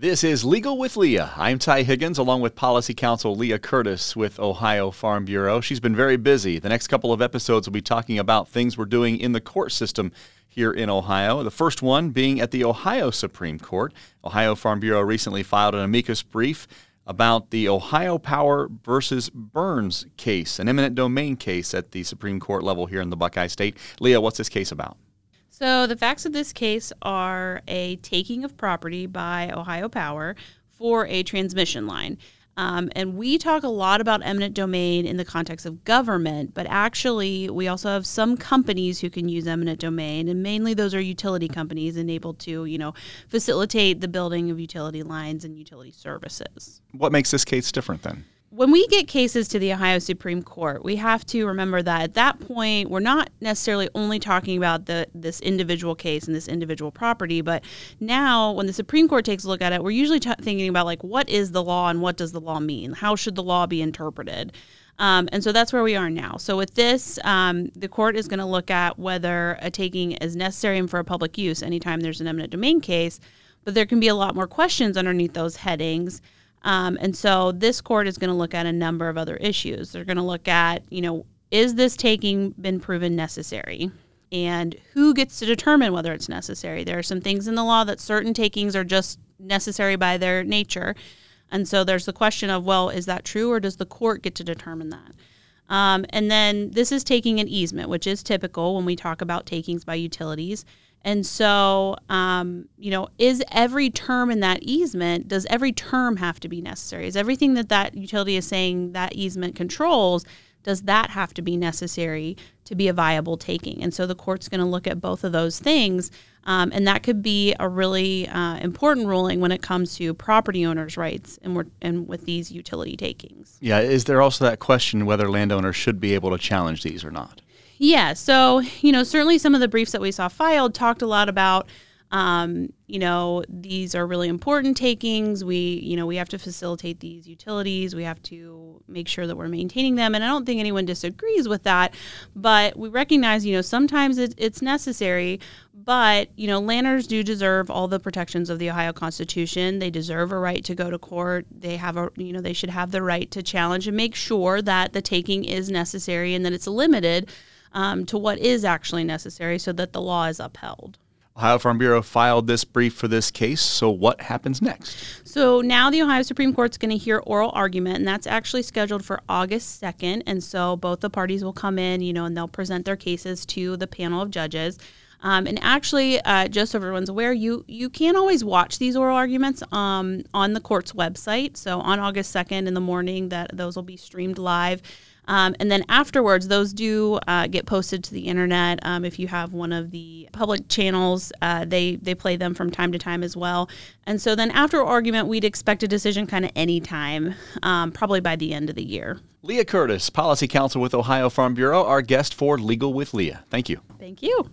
This is Legal with Leah. I'm Ty Higgins, along with Policy Counsel Leah Curtis with Ohio Farm Bureau. She's been very busy. The next couple of episodes will be talking about things we're doing in the court system here in Ohio. The first one being at the Ohio Supreme Court. Ohio Farm Bureau recently filed an amicus brief about the Ohio Power versus Burns case, an eminent domain case at the Supreme Court level here in the Buckeye State. Leah, what's this case about? So, the facts of this case are a taking of property by Ohio Power for a transmission line. Um, and we talk a lot about eminent domain in the context of government, but actually, we also have some companies who can use eminent domain, and mainly those are utility companies enabled to, you know, facilitate the building of utility lines and utility services. What makes this case different then? When we get cases to the Ohio Supreme Court, we have to remember that at that point, we're not necessarily only talking about the this individual case and this individual property, but now when the Supreme Court takes a look at it, we're usually t- thinking about like what is the law and what does the law mean? How should the law be interpreted? Um, and so that's where we are now. So with this, um, the court is going to look at whether a taking is necessary and for a public use anytime there's an eminent domain case, but there can be a lot more questions underneath those headings. Um, and so this court is going to look at a number of other issues. They're going to look at, you know, is this taking been proven necessary? And who gets to determine whether it's necessary? There are some things in the law that certain takings are just necessary by their nature. And so there's the question of, well, is that true or does the court get to determine that? Um, and then this is taking an easement, which is typical when we talk about takings by utilities. And so, um, you know, is every term in that easement, does every term have to be necessary? Is everything that that utility is saying that easement controls, does that have to be necessary to be a viable taking? And so the court's going to look at both of those things. Um, and that could be a really uh, important ruling when it comes to property owners' rights and, and with these utility takings. Yeah, is there also that question whether landowners should be able to challenge these or not? Yeah. So, you know, certainly some of the briefs that we saw filed talked a lot about, um, you know, these are really important takings. We, you know, we have to facilitate these utilities. We have to make sure that we're maintaining them. And I don't think anyone disagrees with that. But we recognize, you know, sometimes it, it's necessary. But, you know, landowners do deserve all the protections of the Ohio Constitution. They deserve a right to go to court. They have a, you know, they should have the right to challenge and make sure that the taking is necessary and that it's limited um, to what is actually necessary so that the law is upheld. Ohio Farm Bureau filed this brief for this case. So, what happens next? So, now the Ohio Supreme Court is going to hear oral argument, and that's actually scheduled for August 2nd. And so, both the parties will come in, you know, and they'll present their cases to the panel of judges. Um, and actually, uh, just so everyone's aware, you you can always watch these oral arguments um, on the court's website. So on August second in the morning, that those will be streamed live. Um, and then afterwards, those do uh, get posted to the internet. Um, if you have one of the public channels, uh, they they play them from time to time as well. And so then after argument, we'd expect a decision kind of any time, um, probably by the end of the year. Leah Curtis, Policy Counsel with Ohio Farm Bureau, our guest for Legal with Leah. Thank you. Thank you.